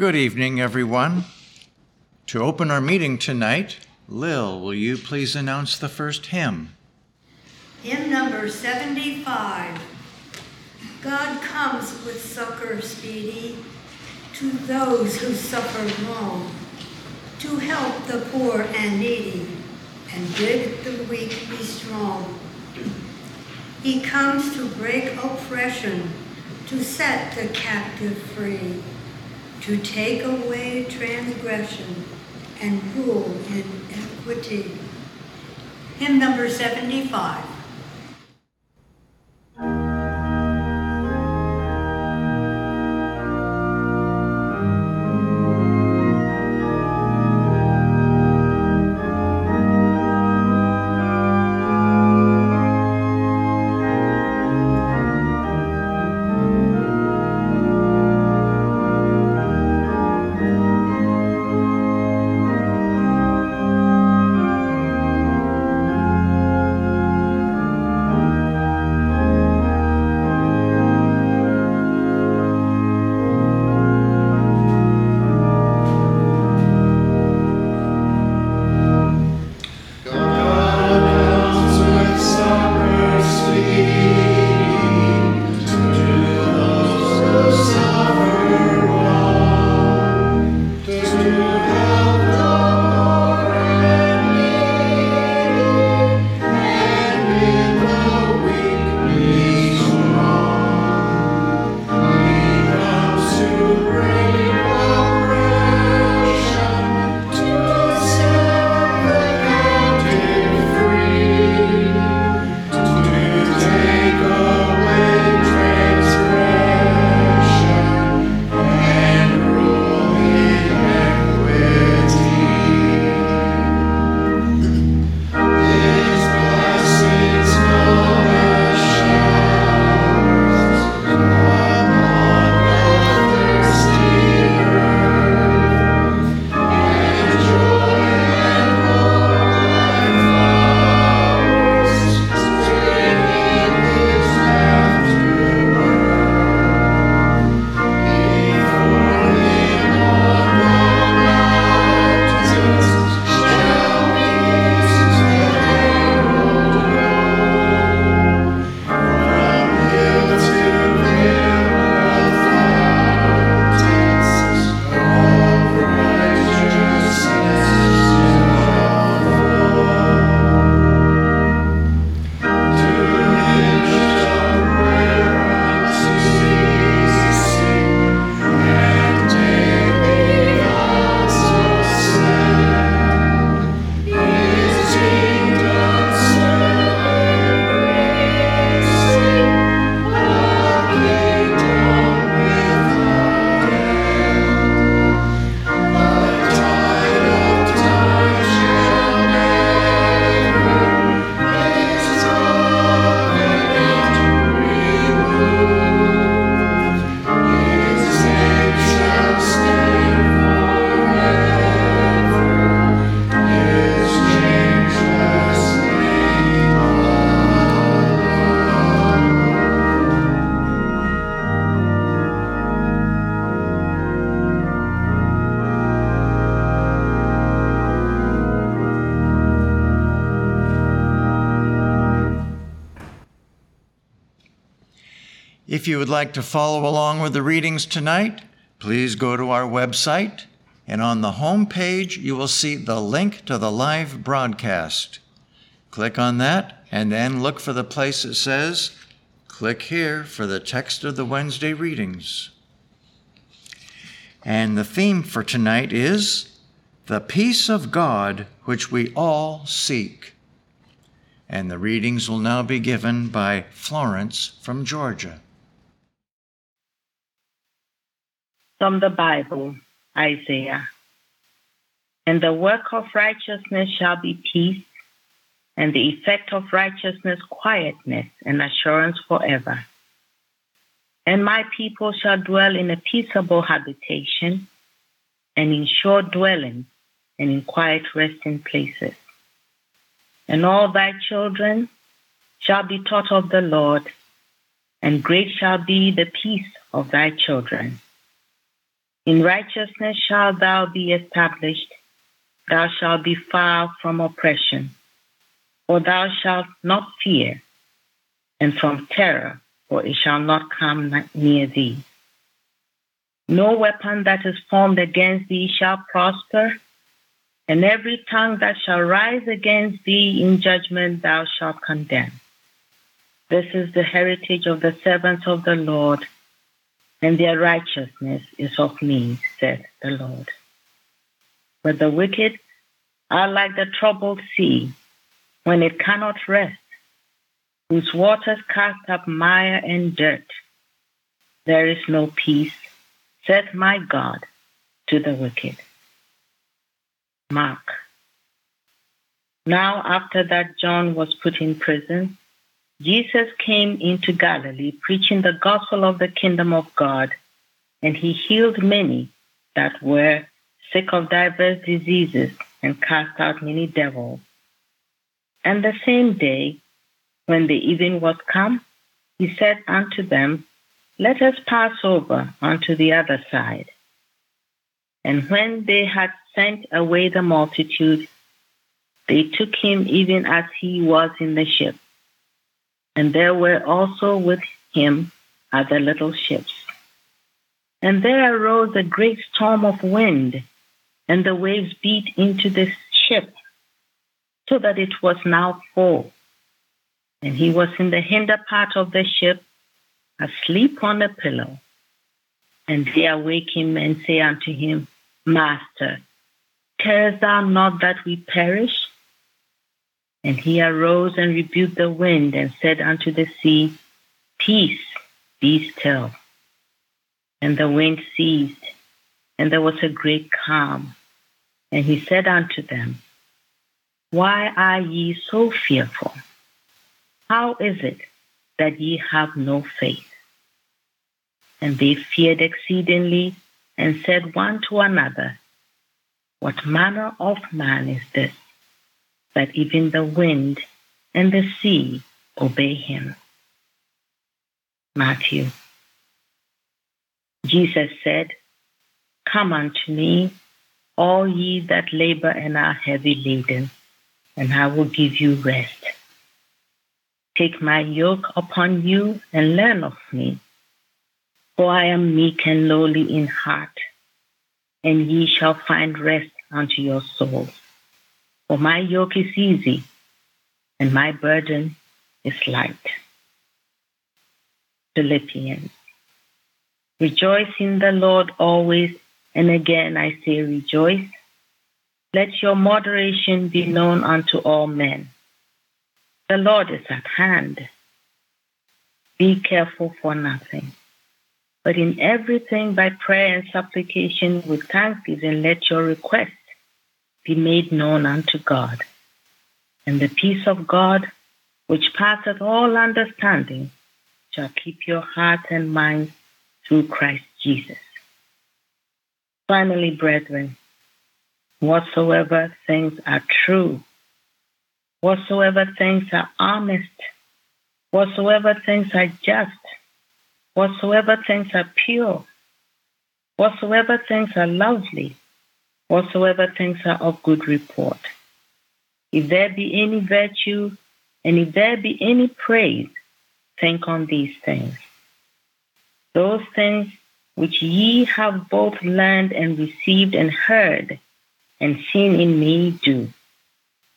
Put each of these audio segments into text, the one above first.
Good evening, everyone. To open our meeting tonight, Lil, will you please announce the first hymn? Hymn number 75. God comes with succor speedy to those who suffer wrong, to help the poor and needy, and bid the weak be strong. He comes to break oppression, to set the captive free, to take away transgression and rule in equity. Hymn number 75. You would like to follow along with the readings tonight, please go to our website, and on the home page, you will see the link to the live broadcast. Click on that, and then look for the place that says, Click here for the text of the Wednesday readings. And the theme for tonight is the peace of God which we all seek. And the readings will now be given by Florence from Georgia. From the Bible, Isaiah. And the work of righteousness shall be peace, and the effect of righteousness quietness and assurance forever. And my people shall dwell in a peaceable habitation, and in sure dwelling, and in quiet resting places. And all thy children shall be taught of the Lord, and great shall be the peace of thy children. In righteousness shalt thou be established. Thou shalt be far from oppression, for thou shalt not fear, and from terror, for it shall not come near thee. No weapon that is formed against thee shall prosper, and every tongue that shall rise against thee in judgment thou shalt condemn. This is the heritage of the servants of the Lord, and their righteousness is of me, said the Lord. But the wicked are like the troubled sea when it cannot rest, whose waters cast up mire and dirt. There is no peace, said my God to the wicked. Mark. Now, after that John was put in prison, Jesus came into Galilee preaching the gospel of the kingdom of God, and he healed many that were sick of divers diseases and cast out many devils. And the same day, when the evening was come, he said unto them, Let us pass over unto the other side. And when they had sent away the multitude, they took him even as he was in the ship and there were also with him other little ships. And there arose a great storm of wind, and the waves beat into the ship, so that it was now full. And he was in the hinder part of the ship, asleep on a pillow. And they awake him and say unto him, Master, carest thou not that we perish? And he arose and rebuked the wind and said unto the sea, Peace, be still. And the wind ceased, and there was a great calm. And he said unto them, Why are ye so fearful? How is it that ye have no faith? And they feared exceedingly and said one to another, What manner of man is this? That even the wind and the sea obey him. Matthew. Jesus said, Come unto me, all ye that labor and are heavy laden, and I will give you rest. Take my yoke upon you and learn of me, for I am meek and lowly in heart, and ye shall find rest unto your souls. For my yoke is easy and my burden is light. Philippians. Rejoice in the Lord always, and again I say rejoice. Let your moderation be known unto all men. The Lord is at hand. Be careful for nothing, but in everything by prayer and supplication with thanksgiving let your requests be made known unto God. And the peace of God, which passeth all understanding, shall keep your heart and mind through Christ Jesus. Finally, brethren, whatsoever things are true, whatsoever things are honest, whatsoever things are just, whatsoever things are pure, whatsoever things are lovely, whatsoever things are of good report. If there be any virtue, and if there be any praise, think on these things. Those things which ye have both learned and received and heard and seen in me do,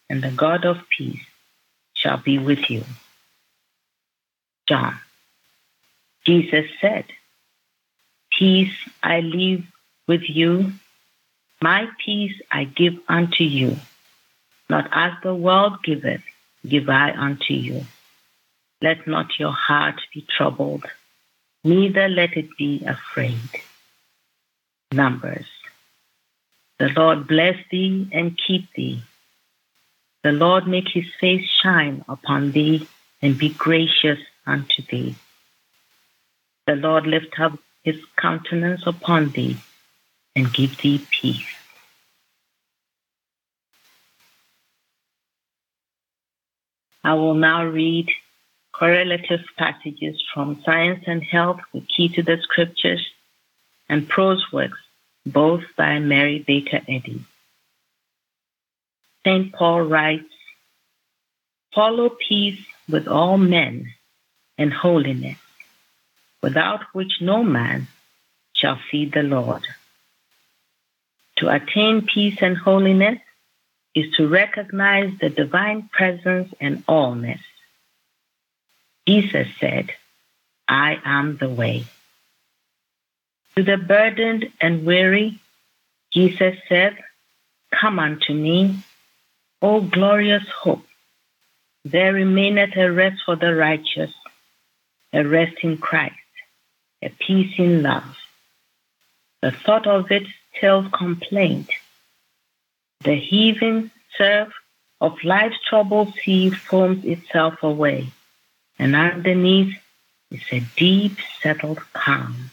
and the God of peace shall be with you. John. Jesus said, Peace I leave with you, my peace I give unto you. Not as the world giveth, give I unto you. Let not your heart be troubled, neither let it be afraid. Numbers. The Lord bless thee and keep thee. The Lord make his face shine upon thee and be gracious unto thee. The Lord lift up his countenance upon thee and give thee peace. I will now read correlative passages from Science and Health, the Key to the Scriptures, and prose works both by Mary Baker Eddy. St. Paul writes, Follow peace with all men and holiness, without which no man shall see the Lord. To attain peace and holiness is to recognize the divine presence and allness. Jesus said, I am the way. To the burdened and weary, Jesus said, Come unto me, O glorious hope. There remaineth a rest for the righteous, a rest in Christ, a peace in love. The thought of it tells complaint. The heaving surf of life's troubled sea foams itself away, and underneath is a deep settled calm.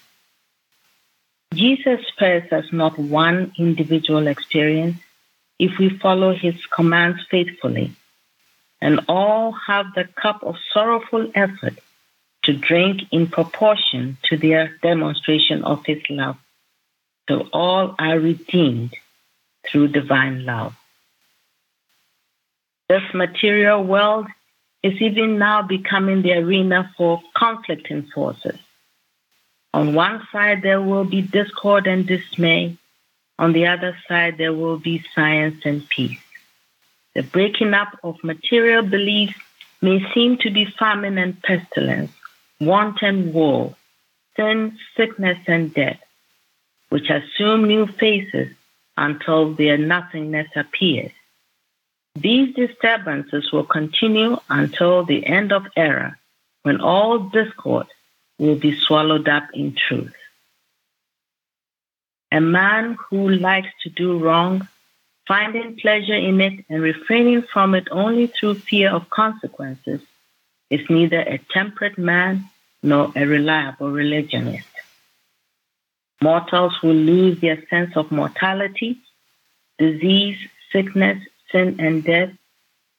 Jesus spares us not one individual experience if we follow his commands faithfully, and all have the cup of sorrowful effort to drink in proportion to their demonstration of his love, till all are redeemed through divine love. This material world is even now becoming the arena for conflicting forces on one side, there will be discord and dismay. On the other side, there will be science and peace. The breaking up of material beliefs may seem to be famine and pestilence, want and war, sin, sickness, and death, which assume new faces until their nothingness appears. These disturbances will continue until the end of era, when all discord will be swallowed up in truth. A man who likes to do wrong, finding pleasure in it and refraining from it only through fear of consequences, is neither a temperate man nor a reliable religionist. Mortals will lose their sense of mortality, disease, sickness, sin, and death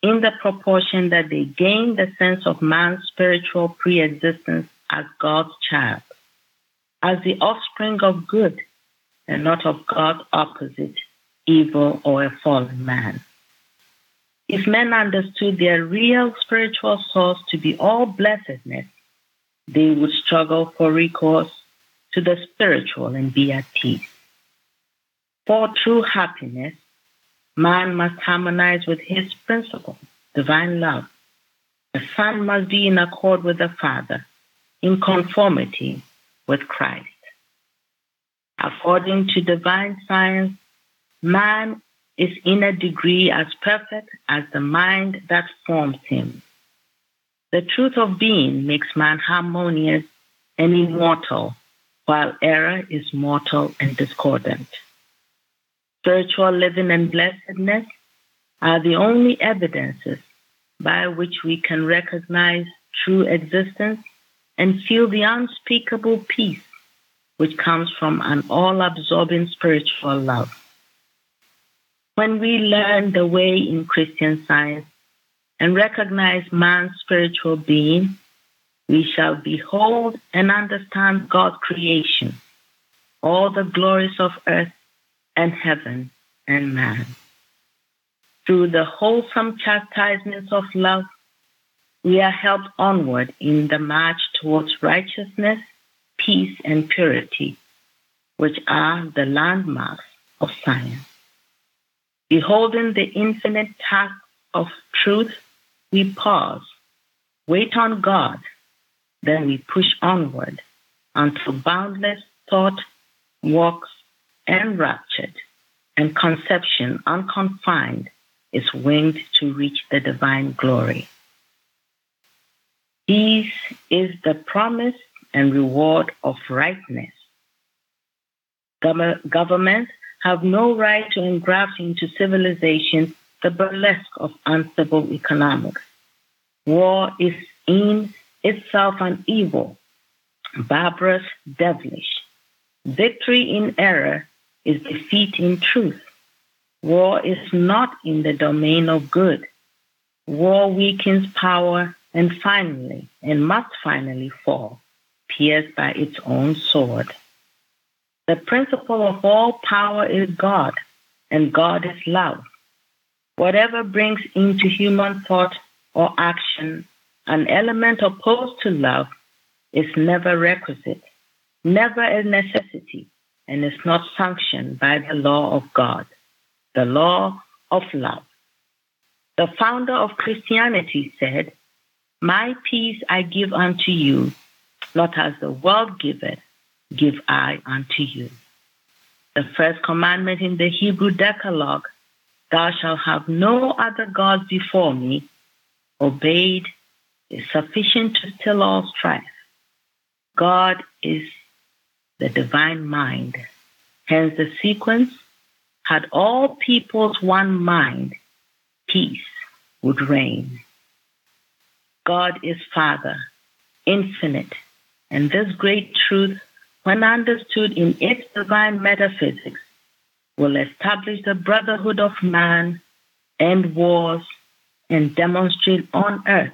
in the proportion that they gain the sense of man's spiritual pre existence as God's child, as the offspring of good and not of God's opposite, evil or a fallen man. If men understood their real spiritual source to be all blessedness, they would struggle for recourse to the spiritual and be at peace. For true happiness, man must harmonize with his principle, divine love. The Son must be in accord with the Father, in conformity with Christ. According to divine science, man is in a degree as perfect as the mind that forms him. The truth of being makes man harmonious and immortal, error is mortal and discordant. Spiritual living and blessedness are the only evidences by which we can recognize true existence and feel the unspeakable peace which comes from an all absorbing spiritual love. When we learn the way in Christian science and recognize man's spiritual being, we shall behold and understand God's creation, all the glories of earth and heaven and man. Through the wholesome chastisements of love, we are helped onward in the march towards righteousness, peace, and purity, which are the landmarks of science. Beholding the infinite task of truth, we pause, wait on God, then we push onward until boundless thought walks enraptured and conception unconfined is winged to reach the divine glory. This is the promise and reward of rightness. Governments have no right to engraft into civilization the burlesque of unstable economics. War is in itself an evil, barbarous, devilish. Victory in error is defeat in truth. War is not in the domain of good. War weakens power and finally, and must finally fall, pierced by its own sword. The principle of all power is God, and God is love. Whatever brings into human thought or action an element opposed to love is never requisite, never a necessity, and is not sanctioned by the law of God, the law of love. The founder of Christianity said, My peace I give unto you, not as the world giveth, give I unto you. The first commandment in the Hebrew Decalogue, Thou shalt have no other gods before me, obeyed is sufficient to still all strife. God is the divine mind. Hence the sequence had all peoples one mind, peace would reign. God is Father, infinite, and this great truth, when understood in its divine metaphysics, will establish the brotherhood of man, end wars, and demonstrate on earth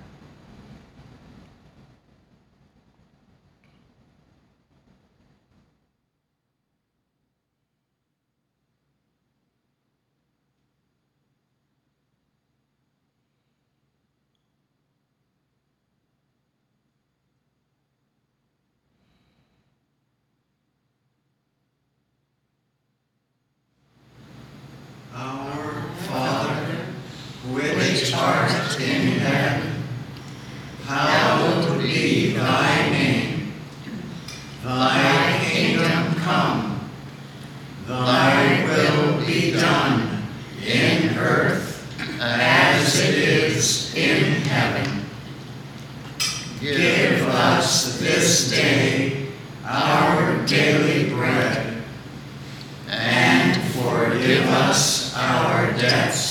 which in heaven, hallowed be thy name. Thy kingdom come, thy will be done in earth as it is in heaven. Give us this day our daily bread, and forgive us our debts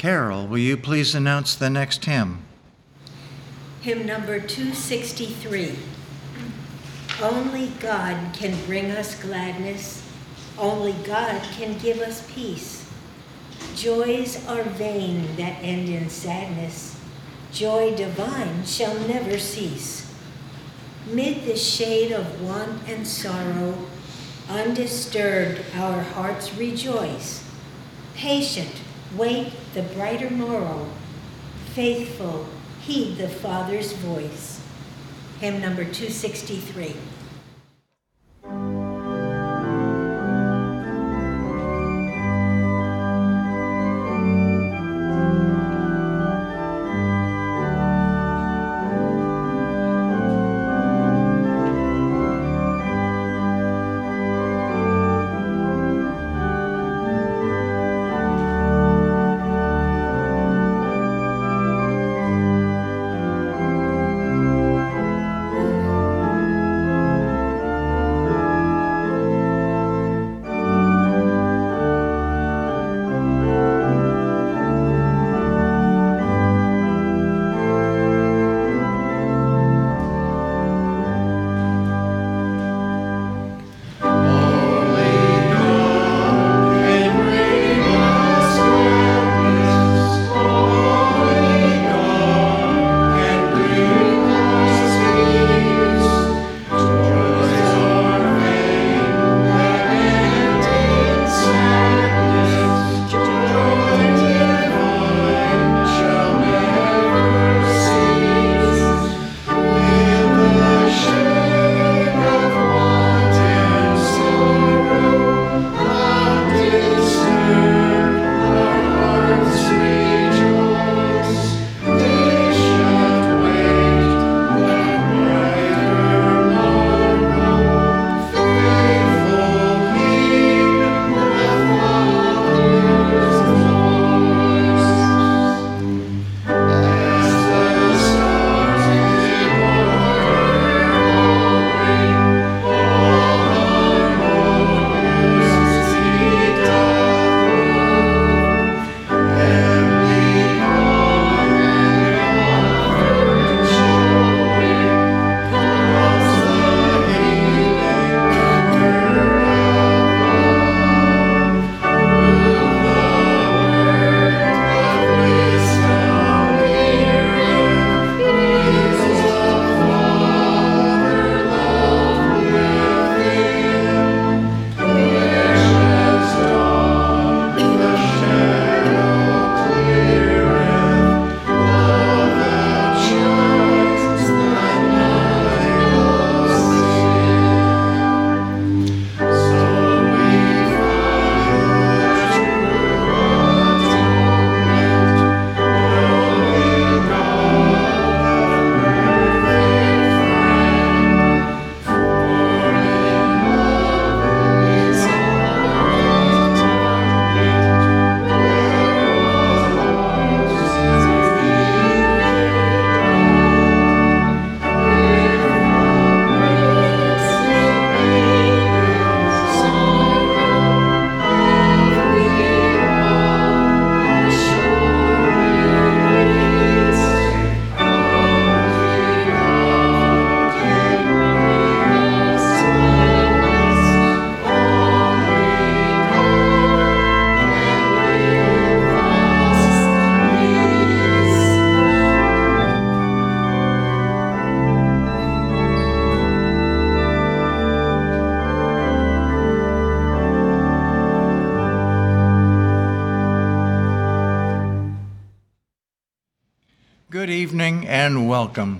Carol, will you please announce the next hymn? Hymn number 263. Only God can bring us gladness. Only God can give us peace. Joys are vain that end in sadness. Joy divine shall never cease. Mid the shade of want and sorrow, undisturbed our hearts rejoice. Patient, Wait the brighter morrow. Faithful, heed the Father's voice. Hymn number 263.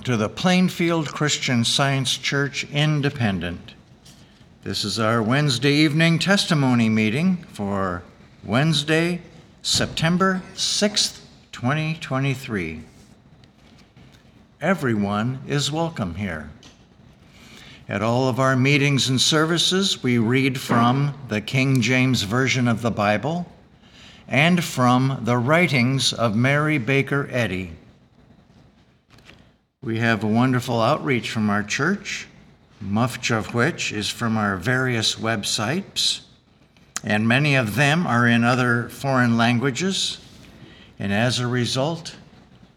To the Plainfield Christian Science Church Independent. This is our Wednesday evening testimony meeting for Wednesday, September 6th, 2023. Everyone is welcome here. At all of our meetings and services, we read from the King James Version of the Bible and from the writings of Mary Baker Eddy. We have a wonderful outreach from our church, much of which is from our various websites, and many of them are in other foreign languages. And as a result,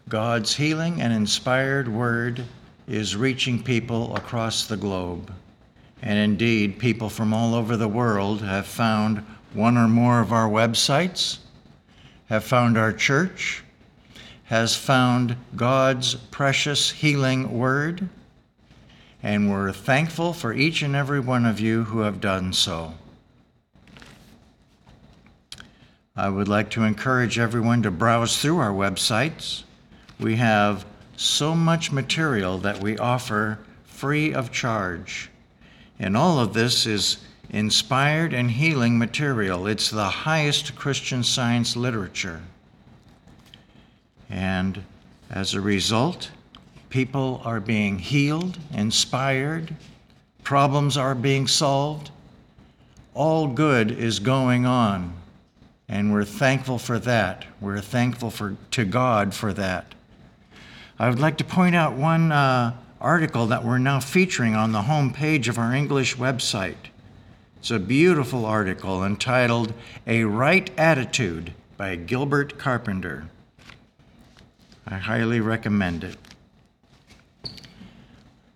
God's healing and inspired word is reaching people across the globe. And indeed, people from all over the world have found one or more of our websites, have found our church, has found God's precious healing word, and we're thankful for each and every one of you who have done so. I would like to encourage everyone to browse through our websites. We have so much material that we offer free of charge. And all of this is inspired and healing material. It's the highest Christian science literature. And as a result, people are being healed, inspired, problems are being solved. All good is going on. And we're thankful for that. We're thankful for, to God for that. I would like to point out one uh, article that we're now featuring on the home page of our English website. It's a beautiful article entitled A Right Attitude by Gilbert Carpenter. I highly recommend it.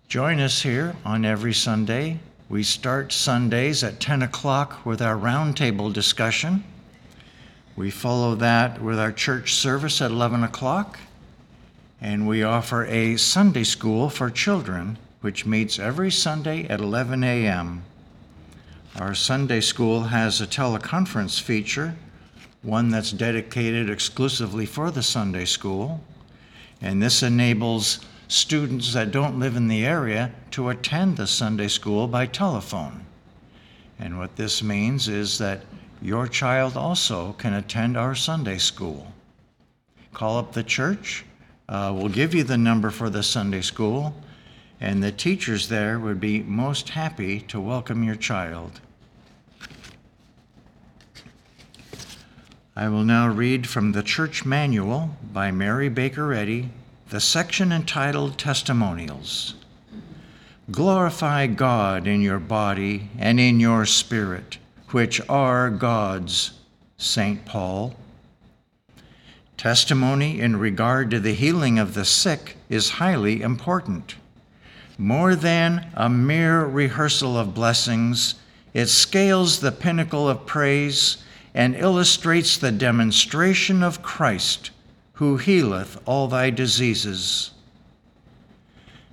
Join us here on every Sunday. We start Sundays at 10 o'clock with our roundtable discussion. We follow that with our church service at 11 o'clock. And we offer a Sunday school for children, which meets every Sunday at 11 a.m. Our Sunday school has a teleconference feature, one that's dedicated exclusively for the Sunday school. And this enables students that don't live in the area to attend the Sunday school by telephone. And what this means is that your child also can attend our Sunday school. Call up the church. Uh, we'll give you the number for the Sunday school, and the teachers there would be most happy to welcome your child. I will now read from the Church Manual by Mary Baker Eddy, the section entitled Testimonials. Glorify God in your body and in your spirit, which are God's, St. Paul. Testimony in regard to the healing of the sick is highly important. More than a mere rehearsal of blessings, it scales the pinnacle of praise and illustrates the demonstration of Christ, who healeth all thy diseases.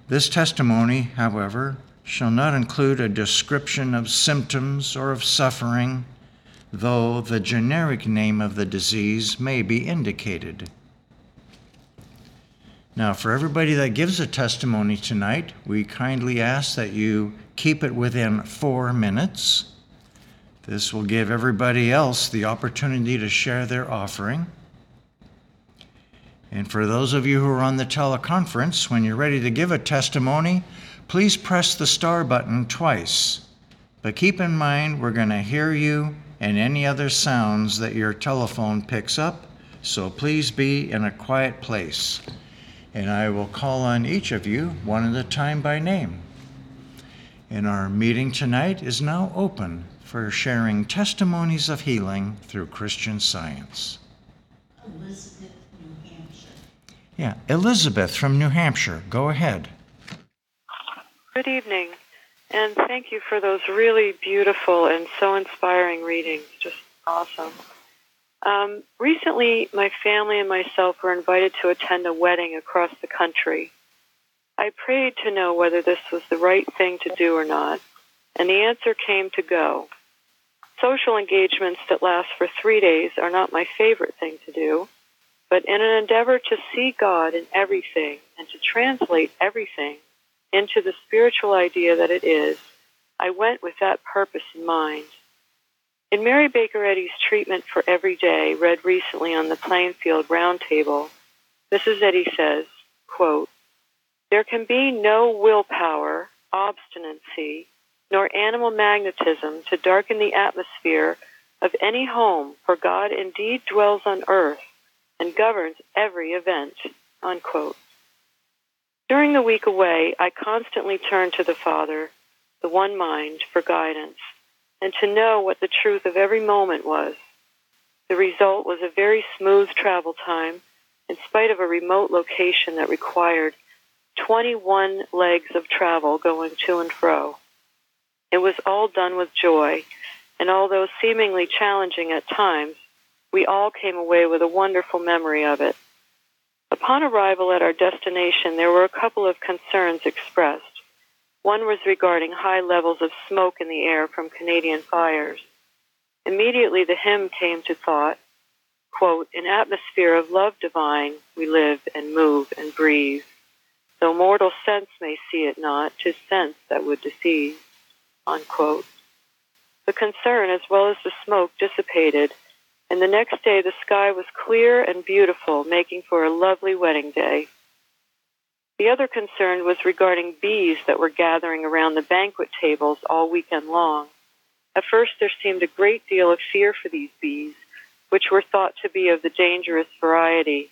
This testimony, however, shall not include a description of symptoms or of suffering, though the generic name of the disease may be indicated. Now, for everybody that gives a testimony tonight, we kindly ask that you keep it within four minutes. This will give everybody else the opportunity to share their offering. And for those of you who are on the teleconference, when you're ready to give a testimony, please press the star button twice. But keep in mind, we're going to hear you and any other sounds that your telephone picks up, so please be in a quiet place. And I will call on each of you one at a time by name. And our meeting tonight is now open for sharing testimonies of healing through Christian science. Elizabeth, New Hampshire. Yeah, Elizabeth from New Hampshire, go ahead. Good evening, and thank you for those really beautiful and so inspiring readings. Just awesome. Um, recently, my family and myself were invited to attend a wedding across the country. I prayed to know whether this was the right thing to do or not, and the answer came to go. Social engagements that last for three days are not my favorite thing to do, But in an endeavor to see God in everything and to translate everything into the spiritual idea that it is, I went with that purpose in mind. In Mary Baker Eddy's treatment for every day, read recently on the Plainfield Roundtable, Mrs. Eddy says, quote, There can be no willpower, obstinacy, nor animal magnetism to darken the atmosphere of any home, for God indeed dwells on earth and governs every event. Unquote. During the week away, I constantly turned to the Father, the one mind, for guidance and to know what the truth of every moment was. The result was a very smooth travel time in spite of a remote location that required 21 legs of travel going to and fro. It was all done with joy, and although seemingly challenging at times, we all came away with a wonderful memory of it. Upon arrival at our destination, there were a couple of concerns expressed. One was regarding high levels of smoke in the air from Canadian fires. Immediately the hymn came to thought, quote, In atmosphere of love divine we live and move and breathe. Though mortal sense may see it not, 'tis sense that would deceive. Unquote. The concern as well as the smoke dissipated, and the next day the sky was clear and beautiful, making for a lovely wedding day. The other concern was regarding bees that were gathering around the banquet tables all weekend long. At first, there seemed a great deal of fear for these bees, which were thought to be of the dangerous variety.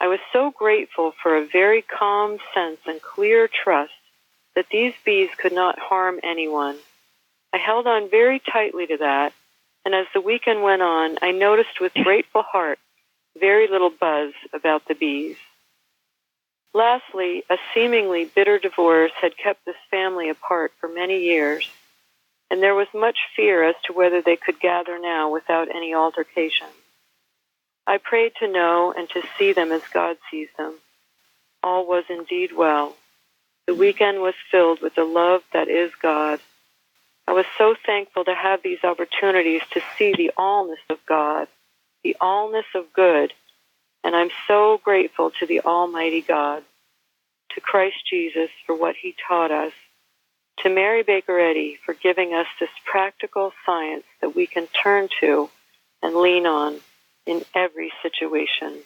I was so grateful for a very calm sense and clear trust that these bees could not harm anyone. I held on very tightly to that, and as the weekend went on, I noticed with grateful heart very little buzz about the bees. Lastly, a seemingly bitter divorce had kept this family apart for many years, and there was much fear as to whether they could gather now without any altercation. I prayed to know and to see them as God sees them. All was indeed well. The weekend was filled with the love that is God. I was so thankful to have these opportunities to see the allness of God, the allness of good, and I'm so grateful to the Almighty God, to Christ Jesus for what he taught us, to Mary Baker Eddy for giving us this practical science that we can turn to and lean on in every situation.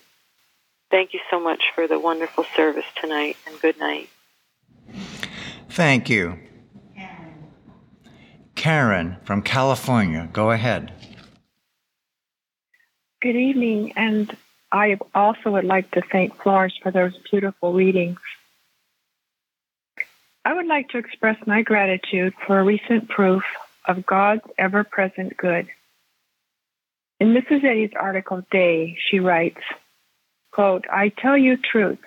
Thank you so much for the wonderful service tonight, and good night. Thank you. Karen. Karen from California, go ahead. Good evening, and I also would like to thank Florence for those beautiful readings. I would like to express my gratitude for a recent proof of God's ever present good. In Mrs. Eddy's article, Day, she writes, quote, I tell you truth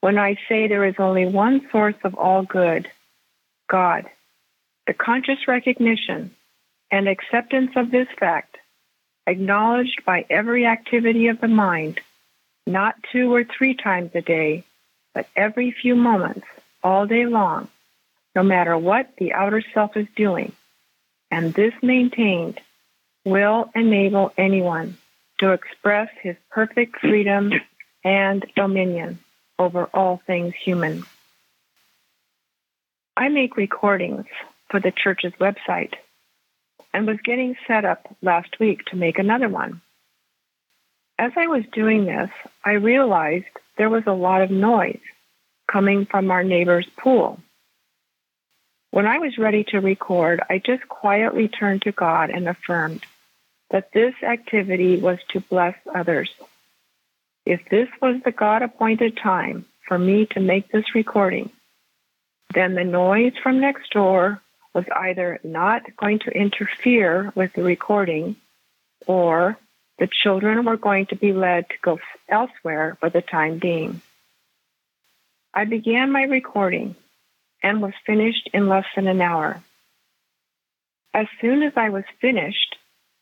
when I say there is only one source of all good, God. The conscious recognition and acceptance of this fact acknowledged by every activity of the mind, not two or three times a day, but every few moments, all day long, no matter what the outer self is doing. And this maintained will enable anyone to express his perfect freedom and dominion over all things human. I make recordings for the church's website and was getting set up last week to make another one. As I was doing this, I realized there was a lot of noise coming from our neighbor's pool. When I was ready to record, I just quietly turned to God and affirmed that this activity was to bless others. If this was the God appointed time for me to make this recording, then the noise from next door was either not going to interfere with the recording or the children were going to be led to go elsewhere for the time being. I began my recording and was finished in less than an hour. As soon as I was finished,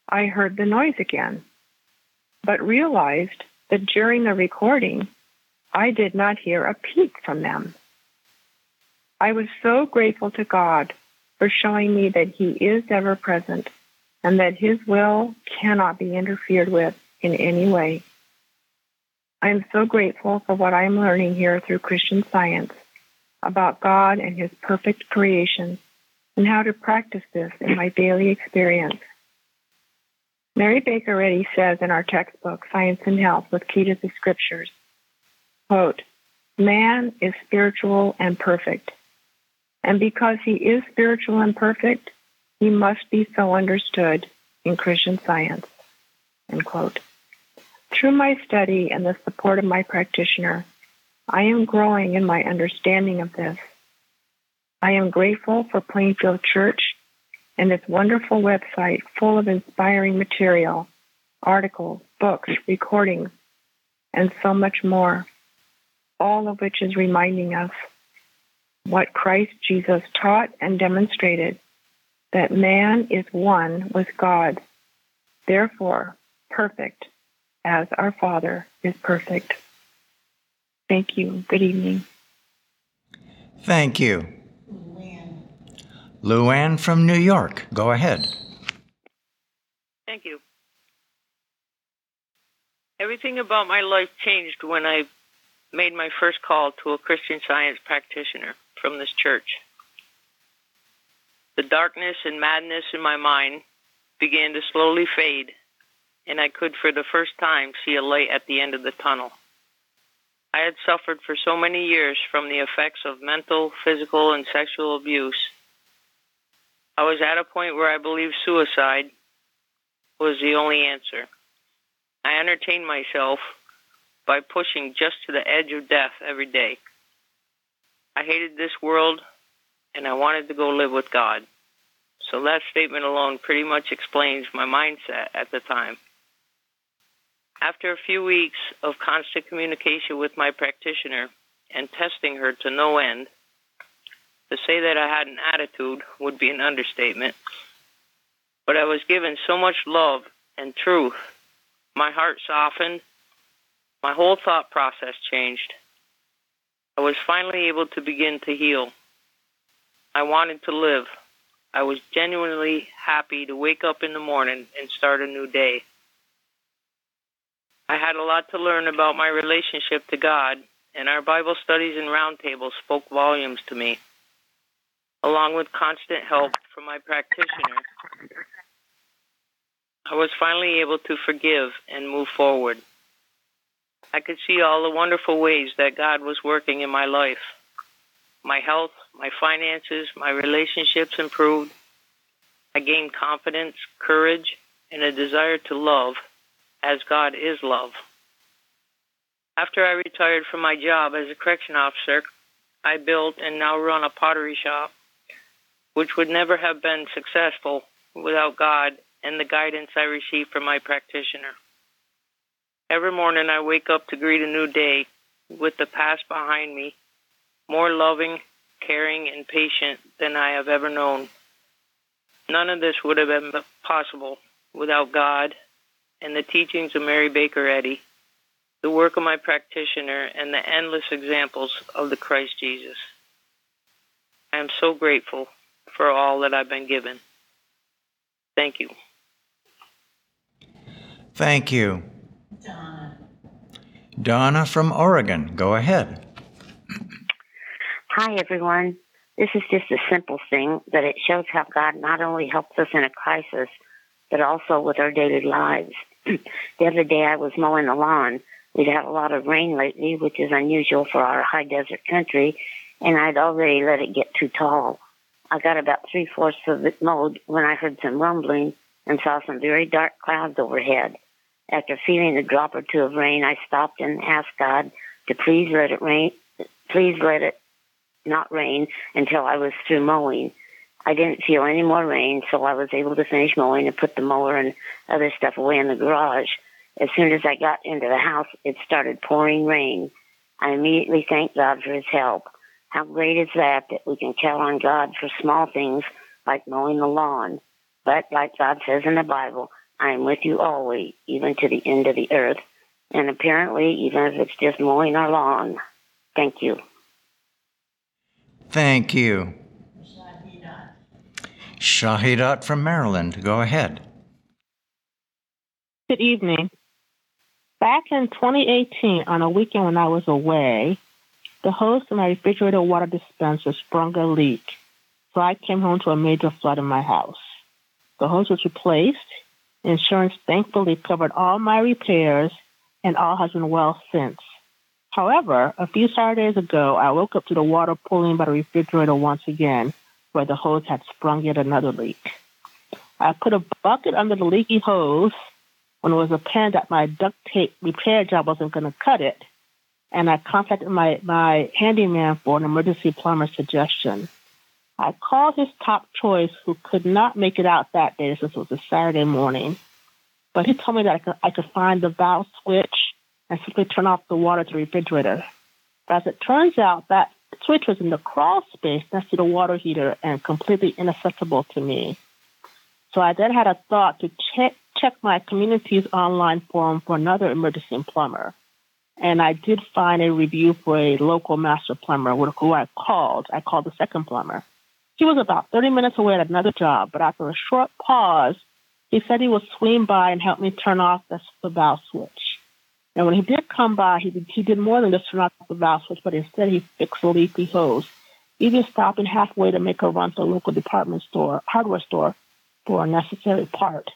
I heard the noise again, but realized that during the recording, I did not hear a peep from them. I was so grateful to God for showing me that He is ever present and that His will cannot be interfered with in any way. I am so grateful for what I am learning here through Christian science about God and His perfect creation and how to practice this in my daily experience. Mary Baker Eddy says in our textbook, Science and Health with Key to the Scriptures, quote, Man is spiritual and perfect. And because he is spiritual and perfect, he must be so understood in Christian science. End quote. Through my study and the support of my practitioner, I am growing in my understanding of this. I am grateful for Plainfield Church and this wonderful website full of inspiring material, articles, books, recordings, and so much more, all of which is reminding us what Christ Jesus taught and demonstrated that man is one with God, therefore perfect as our Father is perfect. Thank you. Good evening. Thank you. Luann. From New York, go ahead. Thank you. Everything about my life changed when I made my first call to a Christian science practitioner from this church. The darkness and madness in my mind began to slowly fade, and I could for the first time see a light at the end of the tunnel. I had suffered for so many years from the effects of mental, physical, and sexual abuse. I was at a point where I believed suicide was the only answer. I entertained myself by pushing just to the edge of death every day. I hated this world and I wanted to go live with God. So that statement alone pretty much explains my mindset at the time. After a few weeks of constant communication with my practitioner and testing her to no end, to say that I had an attitude would be an understatement. But I was given so much love and truth. My heart softened. My whole thought process changed. I was finally able to begin to heal. I wanted to live. I was genuinely happy to wake up in the morning and start a new day. I had a lot to learn about my relationship to God, and our Bible studies and roundtables spoke volumes to me. Along with constant help from my practitioner, I was finally able to forgive and move forward. I could see all the wonderful ways that God was working in my life. My health, my finances, my relationships improved. I gained confidence, courage, and a desire to love as God is love. After I retired from my job as a correction officer, I built and now run a pottery shop, which would never have been successful without God and the guidance I received from my practitioner. Every morning I wake up to greet a new day with the past behind me, more loving, caring, and patient than I have ever known. None of this would have been possible without God and the teachings of Mary Baker Eddy, the work of my practitioner, and the endless examples of the Christ Jesus. I am so grateful for all that I've been given. Thank you. Thank you. Donna. Donna from Oregon, go ahead. Hi, everyone. This is just a simple thing, but it shows how God not only helps us in a crisis, but also with our daily lives. the other day I was mowing the lawn. We'd had a lot of rain lately, which is unusual for our high desert country, and I'd already let it get too tall. I got about three fourths of it mowed when I heard some rumbling and saw some very dark clouds overhead. After feeling a drop or two of rain, I stopped and asked God to please let it rain, please let it not rain until I was through mowing. I didn't feel any more rain, so I was able to finish mowing and put the mower and other stuff away in the garage. As soon as I got into the house, it started pouring rain. I immediately thanked God for his help. How great is that that we can count on God for small things like mowing the lawn. But like God says in the Bible, I am with you always, even to the end of the earth. And apparently, even if it's just mowing our lawn. Thank you. Thank you. Shahida. Shahidat from Maryland, go ahead. Good evening. Back in 2018, on a weekend when I was away, the hose in my refrigerator water dispenser sprung a leak, so I came home to a major flood in my house. The hose was replaced. Insurance thankfully covered all my repairs, and all has been well since. However, a few Saturdays ago, I woke up to the water pooling by the refrigerator once again, where the hose had sprung yet another leak. I put a bucket under the leaky hose when it was apparent that my duct tape repair job wasn't going to cut it, and I contacted my, my handyman for an emergency plumber suggestion. I called his top choice, who could not make it out that day since it was a Saturday morning. But he told me that I could, I could find the valve switch and simply turn off the water to the refrigerator. But as it turns out, that switch was in the crawl space next to the water heater and completely inaccessible to me. So I then had a thought to check, check my community's online forum for another emergency plumber. And I did find a review for a local master plumber who I called. I called the second plumber. He was about 30 minutes away at another job, but after a short pause, he said he would swing by and help me turn off the, valve switch. And when he did come by, he did, he did more than just turn off the valve switch, but instead he fixed the leaky hose, even stopping halfway to make a run to the local department store, hardware store, for a necessary part.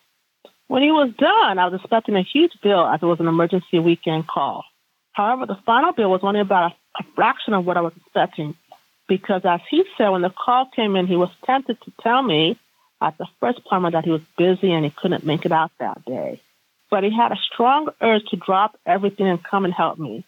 When he was done, I was expecting a huge bill as it was an emergency weekend call. However, the final bill was only about a, a fraction of what I was expecting because, as he said, when the call came in, he was tempted to tell me at the first plumber that he was busy and he couldn't make it out that day. But he had a strong urge to drop everything and come and help me.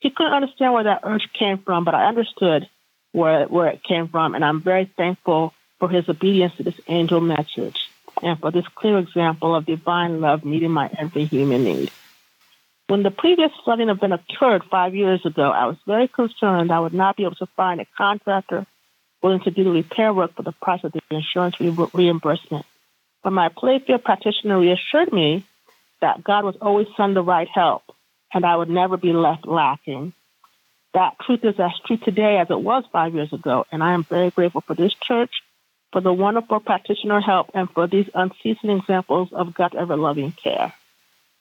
He couldn't understand where that urge came from, but I understood where, where it came from, and I'm very thankful for his obedience to this angel message and for this clear example of divine love meeting my every human need. When the previous flooding event occurred five years ago, I was very concerned I would not be able to find a contractor willing to do the repair work for the price of the insurance re- reimbursement. But my Plainfield practitioner reassured me that God was always send the right help and I would never be left lacking. That truth is as true today as it was five years ago, and I am very grateful for this church for the wonderful practitioner help and for these unceasing examples of God's ever loving care.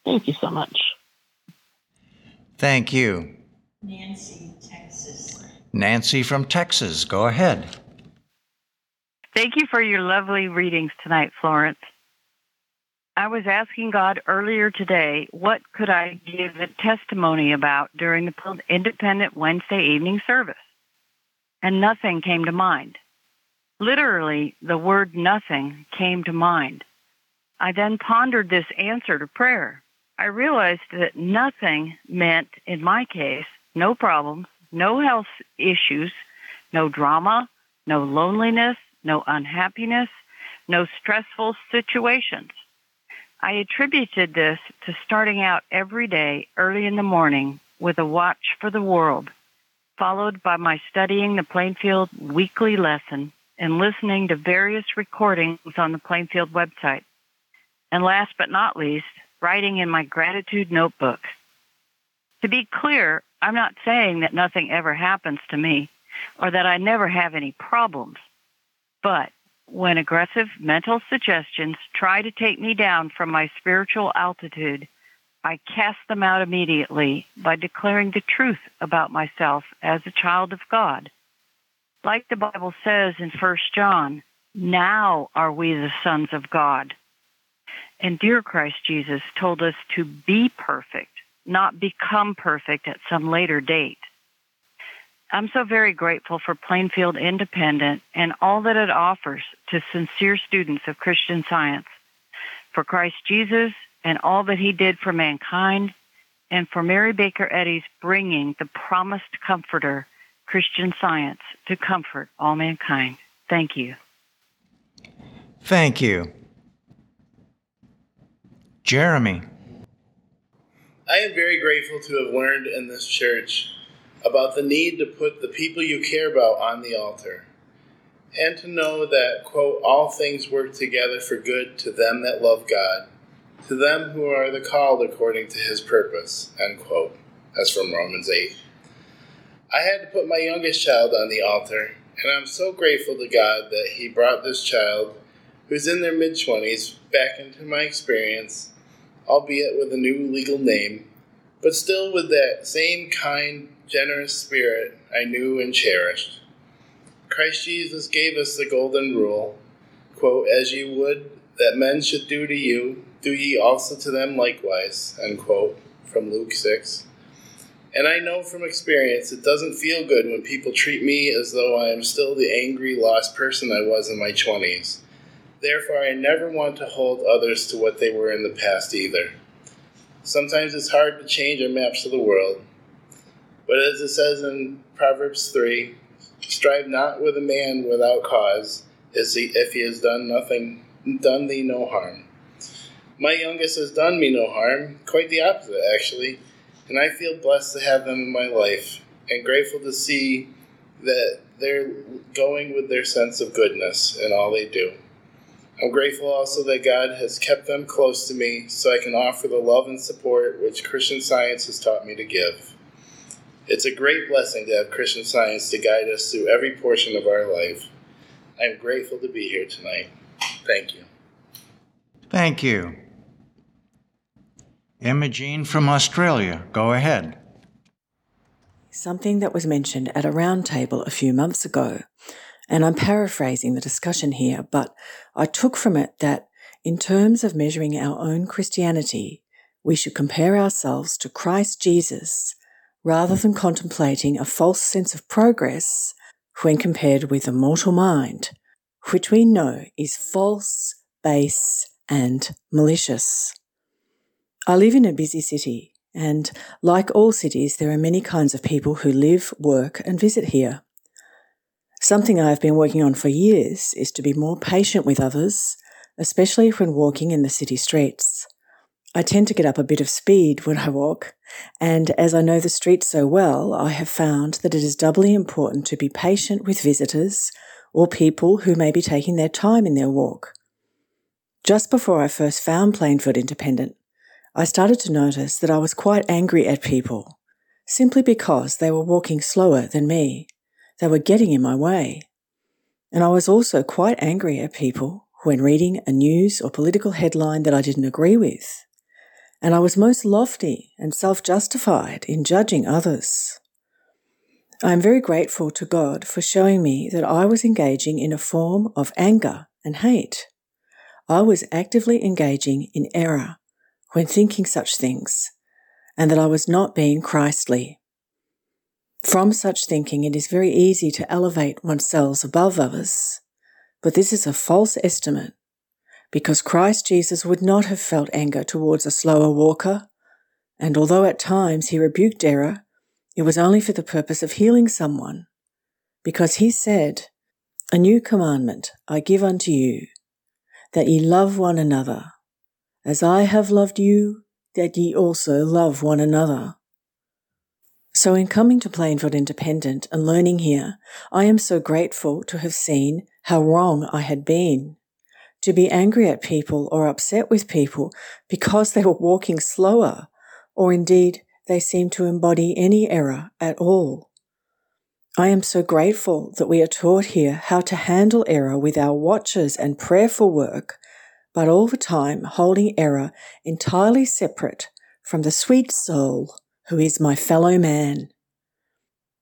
Thank you so much. Thank you. Nancy, Texas. Nancy from Texas, go ahead. Thank you for your lovely readings tonight, Florence. I was asking God earlier today, what could I give a testimony about during the Independent Wednesday evening service? And nothing came to mind. Literally, the word nothing came to mind. I then pondered this answer to prayer. I realized that nothing meant, in my case, no problems, no health issues, no drama, no loneliness, no unhappiness, no stressful situations. I attributed this to starting out every day early in the morning with a watch for the world, followed by my studying the Plainfield weekly lesson and listening to various recordings on the Plainfield website. And last but not least, writing in my gratitude notebook. To be clear, I'm not saying that nothing ever happens to me or that I never have any problems. But when aggressive mental suggestions try to take me down from my spiritual altitude, I cast them out immediately by declaring the truth about myself as a child of God like the Bible says in 1 John, now are we the sons of God. And dear Christ Jesus told us to be perfect, not become perfect at some later date. I'm so very grateful for Plainfield Independent and all that it offers to sincere students of Christian Science, for Christ Jesus and all that he did for mankind, and for Mary Baker Eddy's bringing the promised comforter Christian Science to comfort all mankind. Thank you. Thank you. Jeremy. I am very grateful to have learned in this church about the need to put the people you care about on the altar and to know that, quote, all things work together for good to them that love God, to them who are the called according to his purpose, end quote. That's from Romans 8. I had to put my youngest child on the altar, and I'm so grateful to God that He brought this child, who's in their mid 20s, back into my experience, albeit with a new legal name, but still with that same kind, generous spirit I knew and cherished. Christ Jesus gave us the golden rule quote, As ye would that men should do to you, do ye also to them likewise, end quote, from Luke 6. And I know from experience it doesn't feel good when people treat me as though I am still the angry, lost person I was in my 20s. Therefore, I never want to hold others to what they were in the past either. Sometimes it's hard to change our maps of the world. But as it says in Proverbs 3, strive not with a man without cause, if he has done nothing, done thee no harm. My youngest has done me no harm, quite the opposite, actually and I feel blessed to have them in my life and grateful to see that they're going with their sense of goodness in all they do. I'm grateful also that God has kept them close to me so I can offer the love and support which Christian Science has taught me to give. It's a great blessing to have Christian Science to guide us through every portion of our life. I'm grateful to be here tonight. Thank you. Thank you. Imogene from Australia, go ahead. Something that was mentioned at a roundtable a few months ago, and I'm paraphrasing the discussion here, but I took from it that in terms of measuring our own Christianity, we should compare ourselves to Christ Jesus rather than contemplating a false sense of progress when compared with the mortal mind, which we know is false, base, and malicious. I live in a busy city, and like all cities, there are many kinds of people who live, work, and visit here. Something I have been working on for years is to be more patient with others, especially when walking in the city streets. I tend to get up a bit of speed when I walk, and as I know the streets so well, I have found that it is doubly important to be patient with visitors or people who may be taking their time in their walk. Just before I first found Plainfield Independent, I started to notice that I was quite angry at people, simply because they were walking slower than me. They were getting in my way. And I was also quite angry at people when reading a news or political headline that I didn't agree with. And I was most lofty and self justified in judging others. I am very grateful to God for showing me that I was engaging in a form of anger and hate. I was actively engaging in error when thinking such things, and that I was not being Christly. From such thinking, it is very easy to elevate oneself above others, but this is a false estimate, because Christ Jesus would not have felt anger towards a slower walker, and although at times he rebuked error, it was only for the purpose of healing someone, because he said, A new commandment I give unto you, that ye love one another. As I have loved you, that ye also love one another. So, in coming to Plainfield Independent and learning here, I am so grateful to have seen how wrong I had been. To be angry at people or upset with people because they were walking slower, or indeed they seemed to embody any error at all. I am so grateful that we are taught here how to handle error with our watches and prayerful work but all the time holding error entirely separate from the sweet soul who is my fellow man.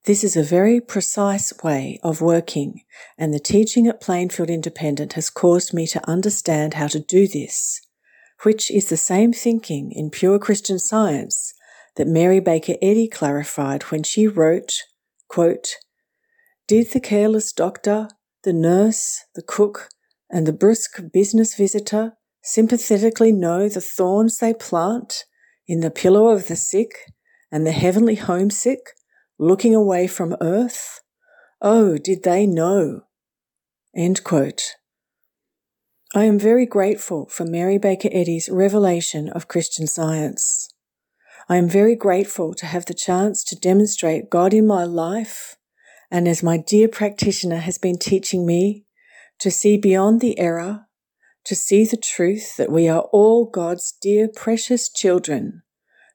This is a very precise way of working, and the teaching at Plainfield Independent has caused me to understand how to do this, which is the same thinking in pure Christian science that Mary Baker Eddy clarified when she wrote, quote, Did the careless doctor, the nurse, the cook, and the brusque business visitor sympathetically know the thorns they plant in the pillow of the sick and the heavenly homesick looking away from earth? Oh, did they know? I am very grateful for Mary Baker Eddy's revelation of Christian science. I am very grateful to have the chance to demonstrate God in my life, and as my dear practitioner has been teaching me, to see beyond the error, to see the truth that we are all God's dear precious children,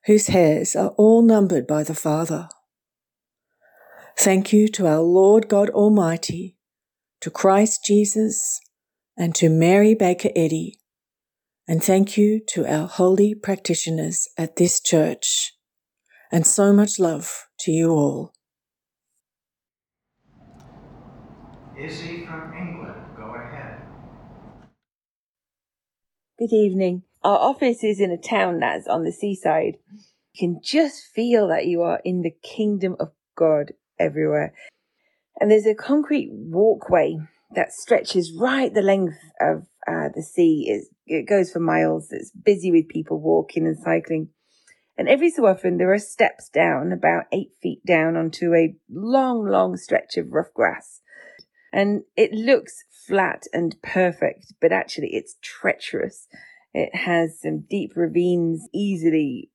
whose hairs are all numbered by the Father. Thank you to our Lord God Almighty, to Christ Jesus, and to Mary Baker Eddy, and thank you to our holy practitioners at this church. And so much love to you all. Izzy from England, go ahead. Good evening. Our office is in a town that's on the seaside. You can just feel that you are in the kingdom of God everywhere. And there's a concrete walkway that stretches right the length of uh, the sea. It's, it goes for miles. It's busy with people walking and cycling. And every so often there are steps down, about eight feet down onto a long, long stretch of rough grass. And it looks flat and perfect, but actually it's treacherous. It has some deep ravines, easily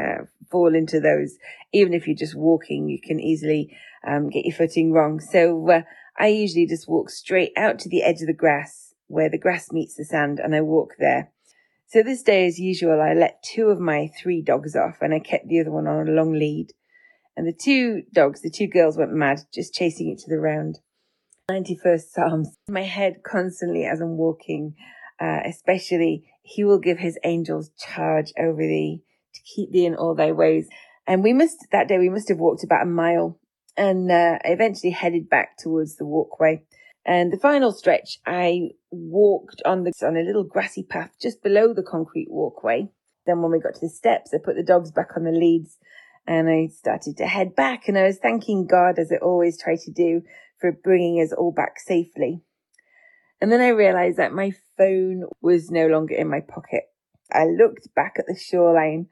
uh, fall into those. Even if you're just walking, you can easily um, get your footing wrong. So uh, I usually just walk straight out to the edge of the grass where the grass meets the sand and I walk there. So this day, as usual, I let two of my three dogs off and I kept the other one on a long lead. And the two dogs, the two girls went mad, just chasing to the round. 91st Psalms, my head constantly as I'm walking, uh, especially, He will give His angels charge over thee to keep thee in all thy ways. And we must, that day, we must have walked about a mile and uh, eventually headed back towards the walkway. And the final stretch, I walked on the on a little grassy path just below the concrete walkway. Then when we got to the steps, I put the dogs back on the leads and I started to head back and I was thanking God as I always try to do for bringing us all back safely. And then I realized that my phone was no longer in my pocket. I looked back at the shoreline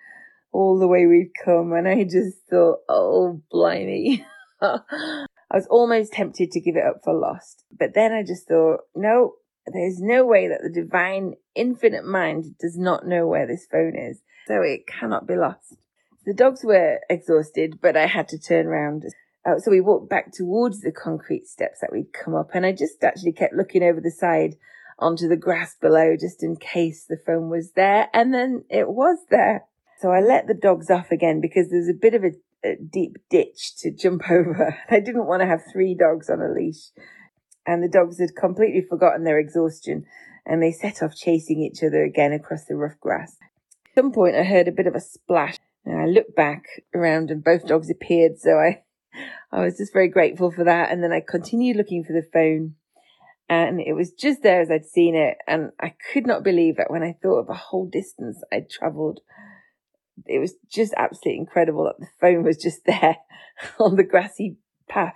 all the way we'd come and I just thought, oh, blimey. I was almost tempted to give it up for lost. But then I just thought, no, there's no way that the divine infinite mind does not know where this phone is. So it cannot be lost. The dogs were exhausted, but I had to turn around. Uh, so we walked back towards the concrete steps that we'd come up and I just actually kept looking over the side onto the grass below just in case the phone was there. And then it was there. So I let the dogs off again because there's a bit of a a deep ditch to jump over. I didn't want to have three dogs on a leash. And the dogs had completely forgotten their exhaustion and they set off chasing each other again across the rough grass. At some point, I heard a bit of a splash. And I looked back around and both dogs appeared. So I, I was just very grateful for that. And then I continued looking for the phone and it was just there as I'd seen it. And I could not believe that when I thought of the whole distance I'd traveled it was just absolutely incredible that the phone was just there on the grassy path.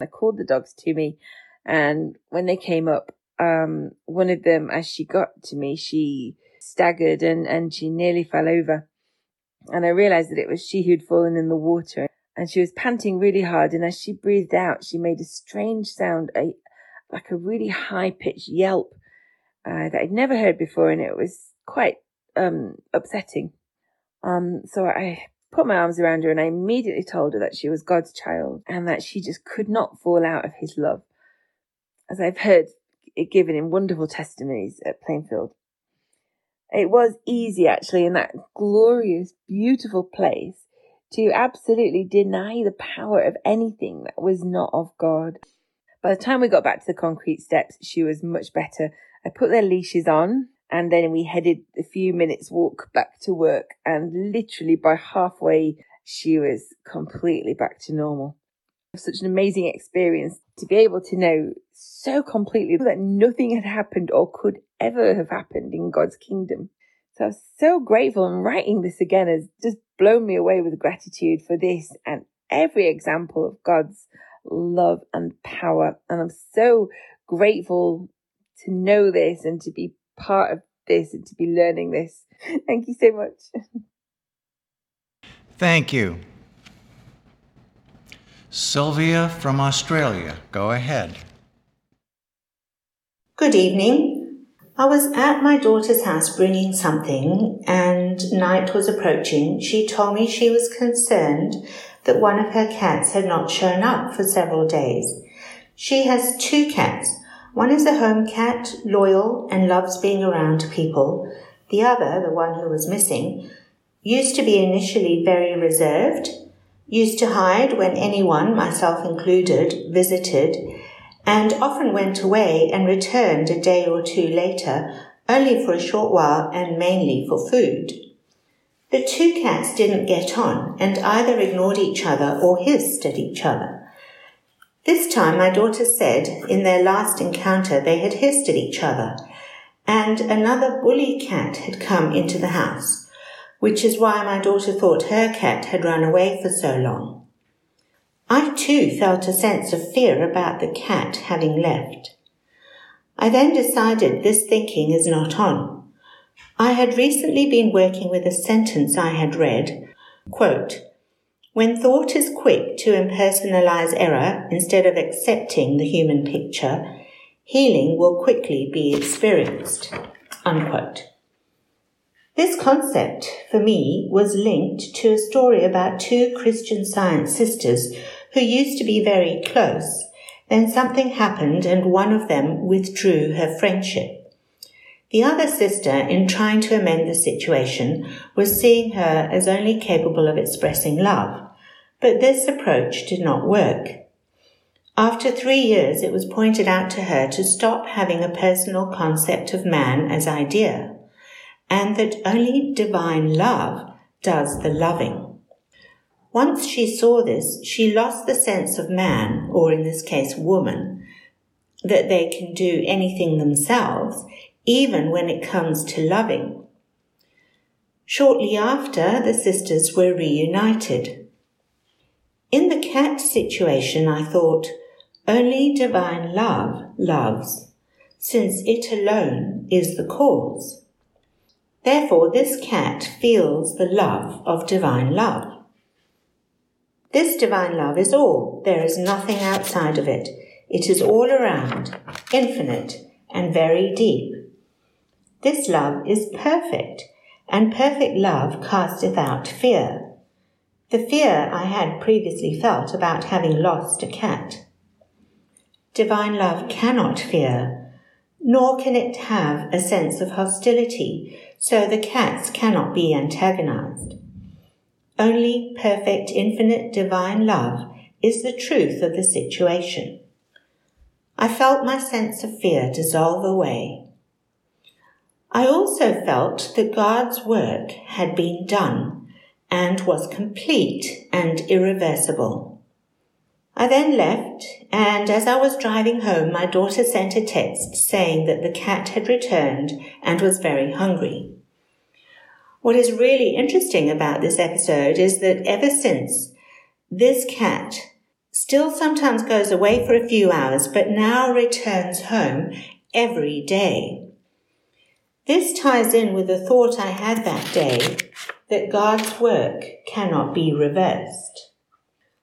I called the dogs to me, and when they came up, um, one of them, as she got to me, she staggered and, and she nearly fell over. And I realized that it was she who'd fallen in the water and she was panting really hard. And as she breathed out, she made a strange sound, a, like a really high pitched yelp, uh, that I'd never heard before. And it was quite, um, upsetting. Um, so I put my arms around her and I immediately told her that she was God's child and that she just could not fall out of his love. As I've heard it given in wonderful testimonies at Plainfield. It was easy actually in that glorious, beautiful place to absolutely deny the power of anything that was not of God. By the time we got back to the concrete steps, she was much better. I put their leashes on and then we headed a few minutes walk back to work. And literally by halfway, she was completely back to normal. Such an amazing experience to be able to know so completely that nothing had happened or could ever have happened in God's kingdom. So I was so grateful and writing this again has just blown me away with gratitude for this and every example of God's love and power. And I'm so grateful to know this and to be part of this and to be learning this. Thank you so much. Thank you. Sylvia from Australia, go ahead. Good evening. I was at my daughter's house bringing something, and night was approaching. She told me she was concerned that one of her cats had not shown up for several days. She has two cats, one is a home cat, loyal and loves being around people. The other, the one who was missing, used to be initially very reserved, used to hide when anyone, myself included, visited, and often went away and returned a day or two later, only for a short while and mainly for food. The two cats didn't get on and either ignored each other or hissed at each other. This time, my daughter said in their last encounter they had hissed at each other, and another bully cat had come into the house, which is why my daughter thought her cat had run away for so long. I too felt a sense of fear about the cat having left. I then decided this thinking is not on. I had recently been working with a sentence I had read, quote, when thought is quick to impersonalize error instead of accepting the human picture, healing will quickly be experienced. Unquote. This concept, for me, was linked to a story about two Christian science sisters who used to be very close. Then something happened and one of them withdrew her friendship. The other sister, in trying to amend the situation, was seeing her as only capable of expressing love. But this approach did not work. After three years, it was pointed out to her to stop having a personal concept of man as idea, and that only divine love does the loving. Once she saw this, she lost the sense of man, or in this case woman, that they can do anything themselves, even when it comes to loving. Shortly after, the sisters were reunited. In the cat situation, I thought, only divine love loves, since it alone is the cause. Therefore, this cat feels the love of divine love. This divine love is all. There is nothing outside of it. It is all around, infinite, and very deep. This love is perfect, and perfect love casteth out fear. The fear I had previously felt about having lost a cat. Divine love cannot fear, nor can it have a sense of hostility, so the cats cannot be antagonized. Only perfect, infinite, divine love is the truth of the situation. I felt my sense of fear dissolve away. I also felt that God's work had been done and was complete and irreversible. I then left, and as I was driving home, my daughter sent a text saying that the cat had returned and was very hungry. What is really interesting about this episode is that ever since, this cat still sometimes goes away for a few hours, but now returns home every day. This ties in with the thought I had that day that God's work cannot be reversed.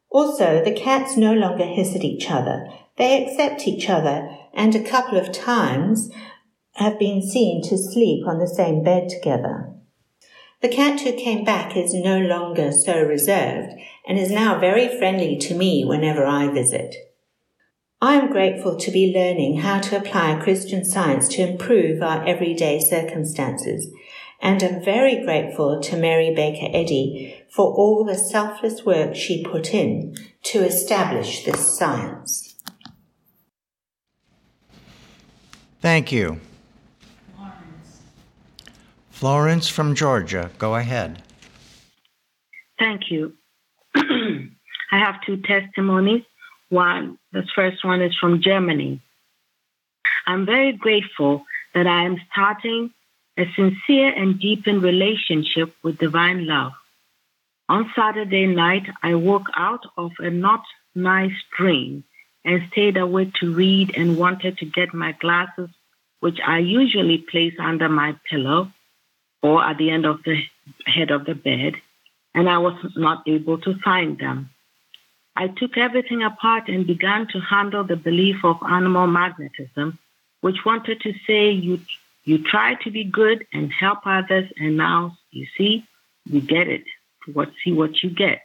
Also, the cats no longer hiss at each other. They accept each other and a couple of times have been seen to sleep on the same bed together. The cat who came back is no longer so reserved and is now very friendly to me whenever I visit. I am grateful to be learning how to apply Christian science to improve our everyday circumstances, and am very grateful to Mary Baker Eddy for all the selfless work she put in to establish this science. Thank you. Florence from Georgia, go ahead. Thank you. I have two testimonies. One, the first one is from Germany. I'm very grateful that I am starting a sincere and deepened relationship with divine love. On Saturday night, I woke out of a not nice dream and stayed awake to read and wanted to get my glasses, which I usually place under my pillow or at the end of the head of the bed, and I was not able to find them. I took everything apart and began to handle the belief of animal magnetism, which wanted to say you you try to be good and help others, and now you see you get it. What see what you get.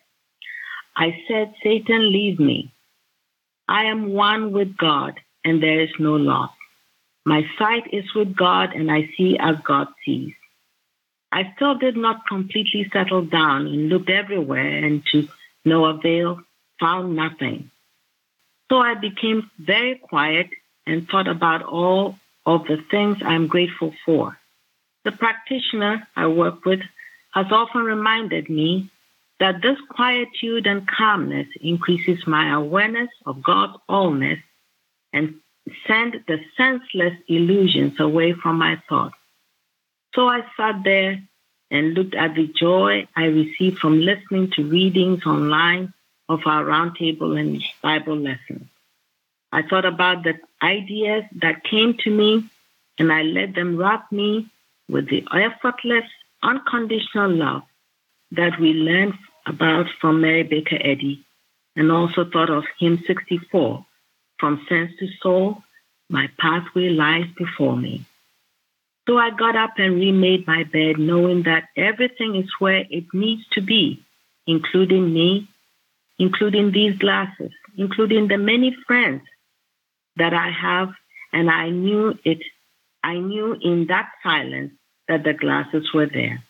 I said, Satan, leave me. I am one with God, and there is no loss. My sight is with God, and I see as God sees. I still did not completely settle down and looked everywhere and to no avail, found nothing. So I became very quiet and thought about all of the things I'm grateful for. The practitioner I work with has often reminded me that this quietude and calmness increases my awareness of God's allness and send the senseless illusions away from my thoughts. So I sat there and looked at the joy I received from listening to readings online of our roundtable and Bible lessons. I thought about the ideas that came to me and I let them wrap me with the effortless, unconditional love that we learned about from Mary Baker Eddy and also thought of hymn 64 from sense to soul, my pathway lies before me. So I got up and remade my bed, knowing that everything is where it needs to be, including me, including these glasses, including the many friends that I have, and I knew it. I knew in that silence that the glasses were there.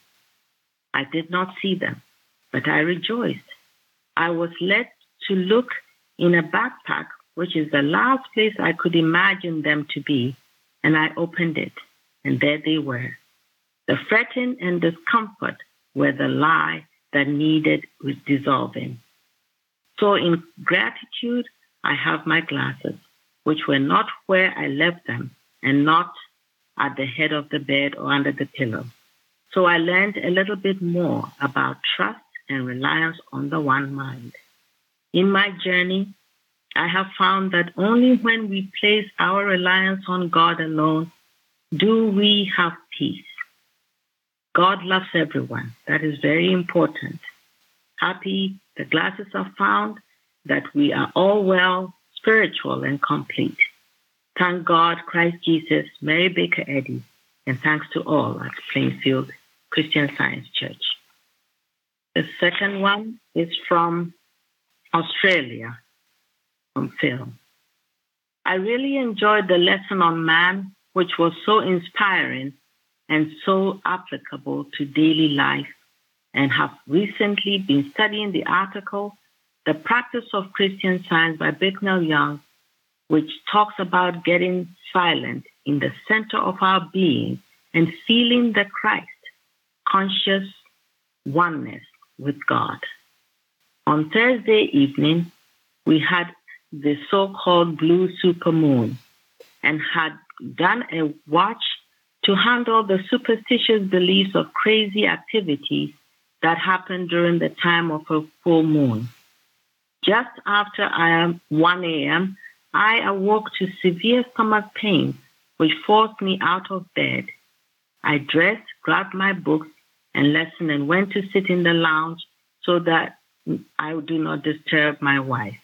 I did not see them, but I rejoiced. I was led to look in a backpack, which is the last place I could imagine them to be, and I opened it and there they were. The fretting and discomfort were the lie that needed dissolving. So, in gratitude, I have my glasses, which were not where I left them and not at the head of the bed or under the pillow. So, I learned a little bit more about trust and reliance on the one mind. In my journey, I have found that only when we place our reliance on God alone do we have peace? God loves everyone. That is very important. Happy, the glasses are found, that we are all well, spiritual, and complete. Thank God, Christ Jesus, Mary Baker Eddy, and thanks to all at Plainfield Christian Science Church. The second one is from Australia, from Phil. I really enjoyed the lesson on man which was so inspiring and so applicable to daily life, and have recently been studying the article, The Practice of Christian Science by Bicknell Young, which talks about getting silent in the center of our being and feeling the Christ conscious oneness with God. On Thursday evening, we had the so called blue supermoon and had done a watch to handle the superstitious beliefs of crazy activities that happen during the time of a full moon. Just after I 1 a.m., I awoke to severe stomach pain, which forced me out of bed. I dressed, grabbed my books and lesson, and went to sit in the lounge so that I do not disturb my wife.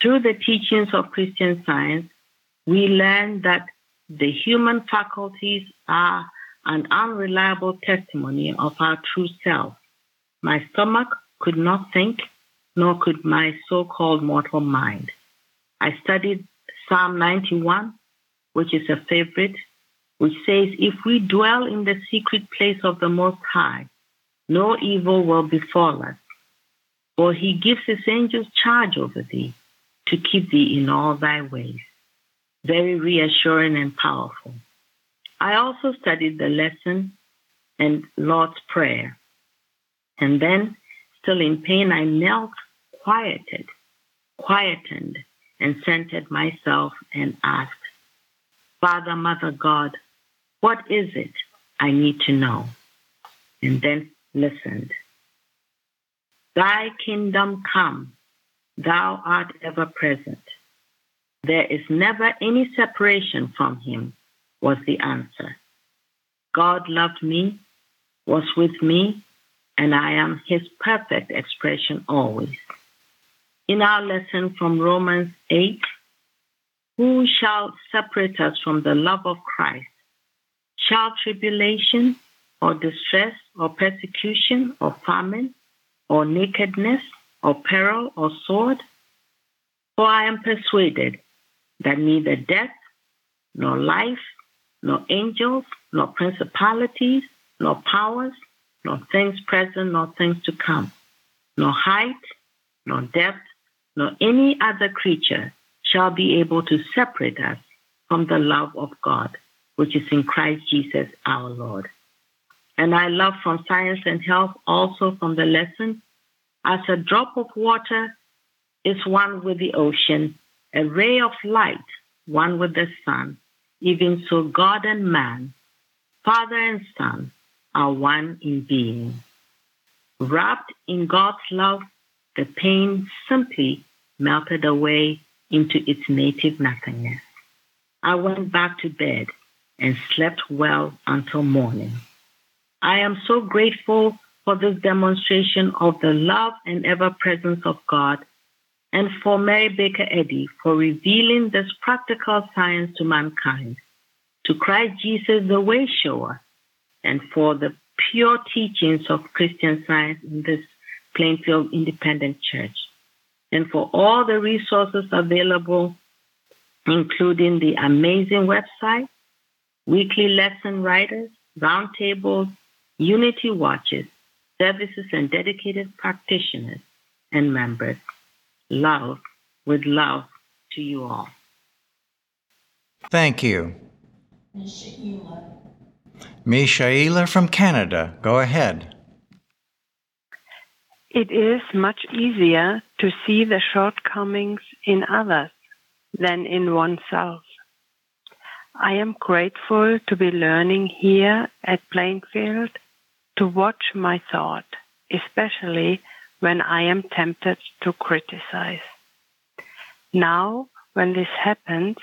Through the teachings of Christian science, we learn that the human faculties are an unreliable testimony of our true self. My stomach could not think, nor could my so called mortal mind. I studied Psalm 91, which is a favorite, which says, If we dwell in the secret place of the Most High, no evil will befall us. For he gives his angels charge over thee to keep thee in all thy ways very reassuring and powerful. I also studied the lesson and Lord's Prayer. And then, still in pain, I knelt, quieted, quietened, and centered myself and asked, Father, Mother God, what is it I need to know? And then listened. Thy kingdom come, thou art ever present. There is never any separation from him, was the answer. God loved me, was with me, and I am his perfect expression always. In our lesson from Romans 8, who shall separate us from the love of Christ? Shall tribulation or distress or persecution or famine or nakedness or peril or sword? For I am persuaded that neither death, nor life, nor angels, nor principalities, nor powers, nor things present, nor things to come, nor height, nor depth, nor any other creature shall be able to separate us from the love of God, which is in Christ Jesus our Lord. and I love from science and health also from the lesson. As a drop of water is one with the ocean, a ray of light, one with the sun. Even so, God and man, Father and Son, are one in being. Wrapped in God's love, the pain simply melted away into its native nothingness. I went back to bed and slept well until morning. I am so grateful for this demonstration of the love and ever presence of God, and for Mary Baker Eddy for revealing this practical science to mankind, to Christ Jesus, the way shower, and for the pure teachings of Christian science in this Plainfield Independent Church, and for all the resources available, including the amazing website, weekly lesson writers, roundtables, unity watches, services, and dedicated practitioners and members. Love with love to you all. Thank you. Mishaela from Canada, go ahead. It is much easier to see the shortcomings in others than in oneself. I am grateful to be learning here at Plainfield to watch my thought, especially when I am tempted to criticize. Now, when this happens,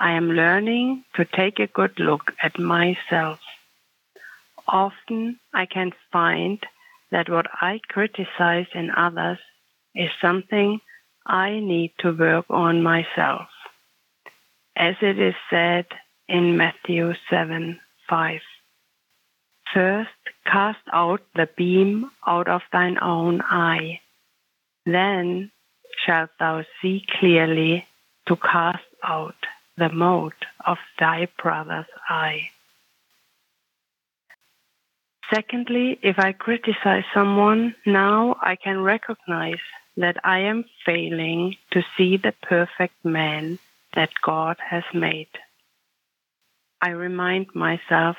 I am learning to take a good look at myself. Often I can find that what I criticize in others is something I need to work on myself. As it is said in Matthew 7 5. First, cast out the beam out of thine own eye. Then shalt thou see clearly to cast out the mote of thy brother's eye. Secondly, if I criticize someone, now I can recognize that I am failing to see the perfect man that God has made. I remind myself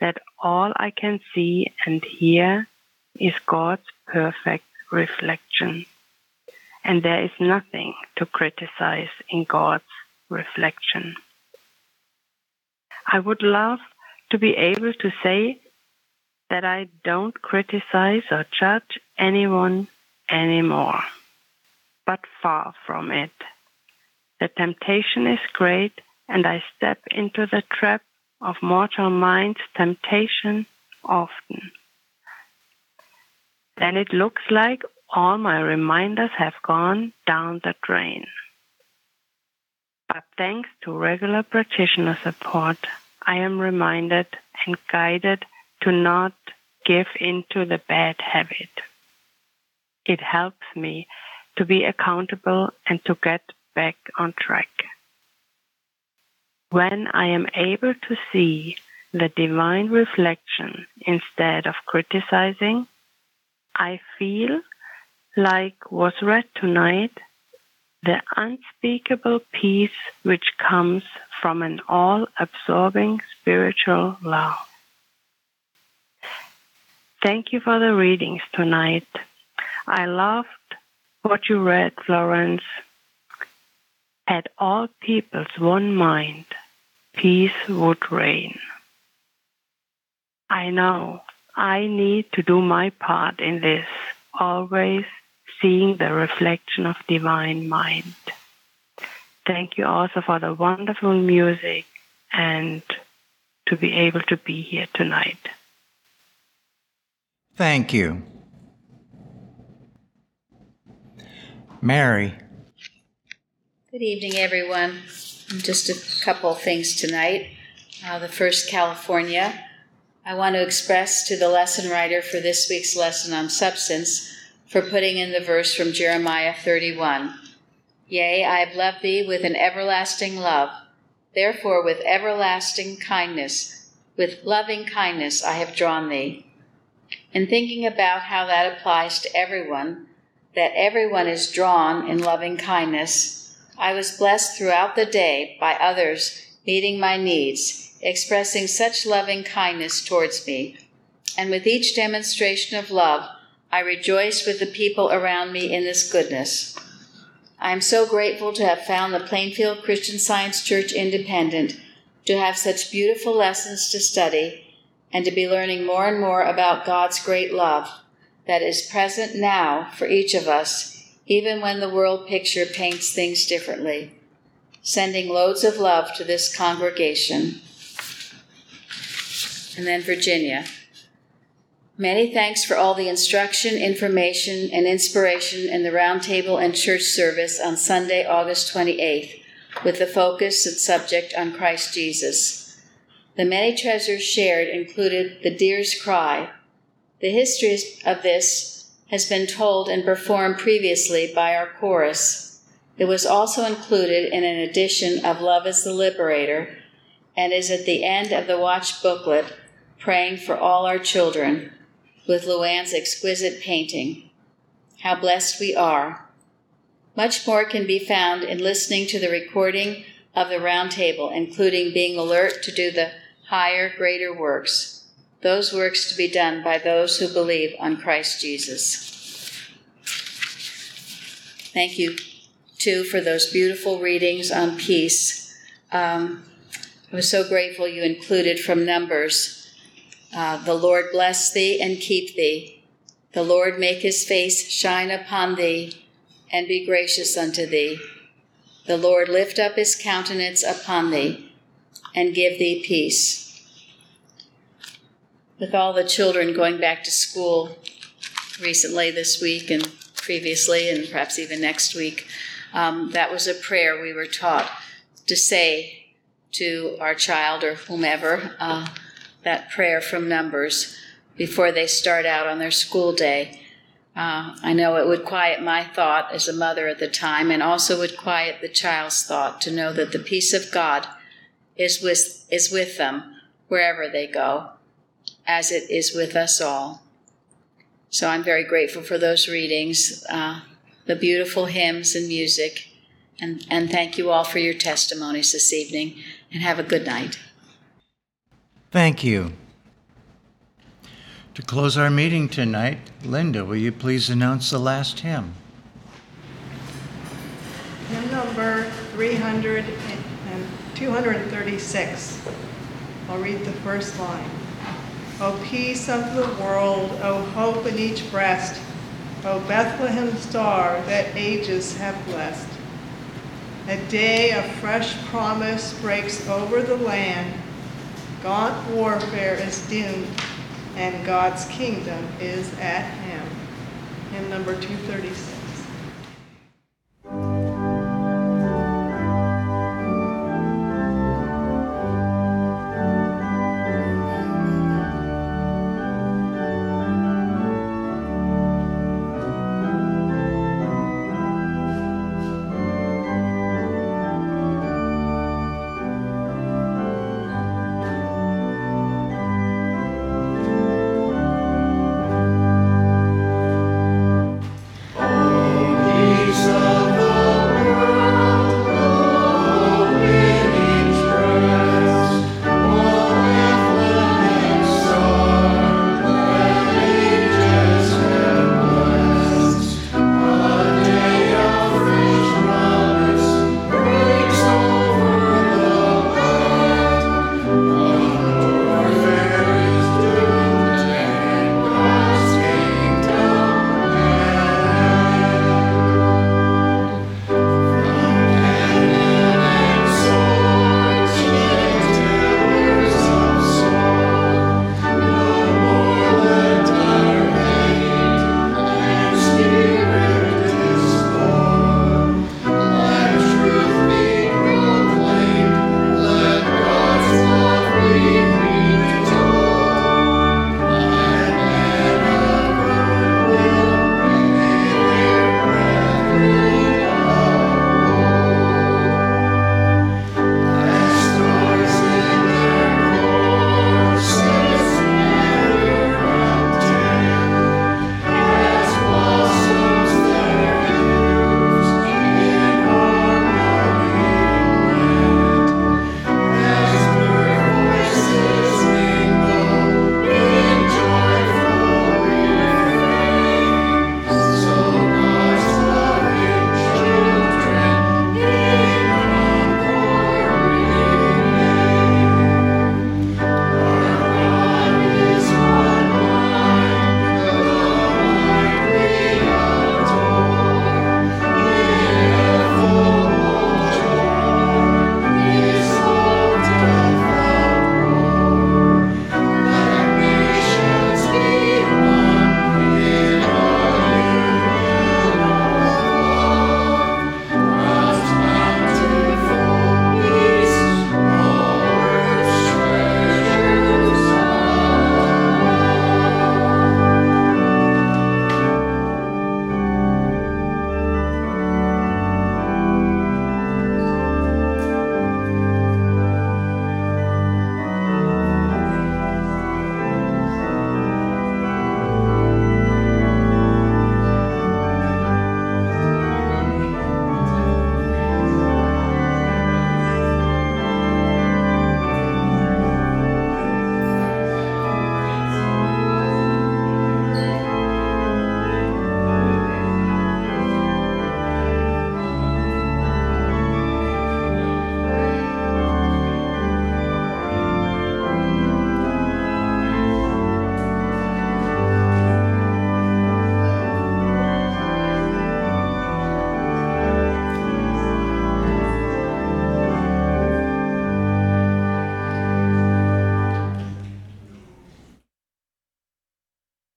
that all I can see and hear is God's perfect reflection. And there is nothing to criticize in God's reflection. I would love to be able to say that I don't criticize or judge anyone anymore, but far from it. The temptation is great, and I step into the trap of mortal mind's temptation often. Then it looks like all my reminders have gone down the drain. But thanks to regular practitioner support, I am reminded and guided to not give into the bad habit. It helps me to be accountable and to get back on track. When I am able to see the divine reflection instead of criticizing, I feel like was read tonight the unspeakable peace which comes from an all absorbing spiritual love. Thank you for the readings tonight. I loved what you read, Florence. Had all peoples one mind, peace would reign. I know I need to do my part in this, always seeing the reflection of divine mind. Thank you also for the wonderful music and to be able to be here tonight. Thank you. Mary. Good evening, everyone. Just a couple things tonight. Uh, the first, California. I want to express to the lesson writer for this week's lesson on substance for putting in the verse from Jeremiah 31. Yea, I have loved thee with an everlasting love. Therefore, with everlasting kindness, with loving kindness, I have drawn thee. And thinking about how that applies to everyone, that everyone is drawn in loving kindness, I was blessed throughout the day by others meeting my needs, expressing such loving kindness towards me, and with each demonstration of love, I rejoice with the people around me in this goodness. I am so grateful to have found the Plainfield Christian Science Church Independent, to have such beautiful lessons to study, and to be learning more and more about God's great love that is present now for each of us, even when the world picture paints things differently. Sending loads of love to this congregation. And then Virginia. Many thanks for all the instruction, information, and inspiration in the roundtable and church service on Sunday, August 28th, with the focus and subject on Christ Jesus. The many treasures shared included the deer's cry. The history of this has been told and performed previously by our chorus. It was also included in an edition of Love is the Liberator and is at the end of the watch booklet, Praying for All Our Children with Luann's exquisite painting. How blessed we are. Much more can be found in listening to the recording of the roundtable, including being alert to do the higher, greater works, those works to be done by those who believe on Christ Jesus. Thank you, too, for those beautiful readings on peace. Um, I was so grateful you included from Numbers uh, the Lord bless thee and keep thee. The Lord make his face shine upon thee and be gracious unto thee. The Lord lift up his countenance upon thee and give thee peace. With all the children going back to school recently this week and previously, and perhaps even next week, um, that was a prayer we were taught to say to our child or whomever. Uh, that prayer from Numbers before they start out on their school day. Uh, I know it would quiet my thought as a mother at the time and also would quiet the child's thought to know that the peace of God is with, is with them wherever they go, as it is with us all. So I'm very grateful for those readings, uh, the beautiful hymns and music, and, and thank you all for your testimonies this evening, and have a good night. Thank you. To close our meeting tonight, Linda, will you please announce the last hymn? Hymn number 300 and 236. I'll read the first line. O peace of the world, O hope in each breast, O Bethlehem star that ages have blessed. A day of fresh promise breaks over the land Gaunt warfare is doomed, and God's kingdom is at hand. Hymn number 236.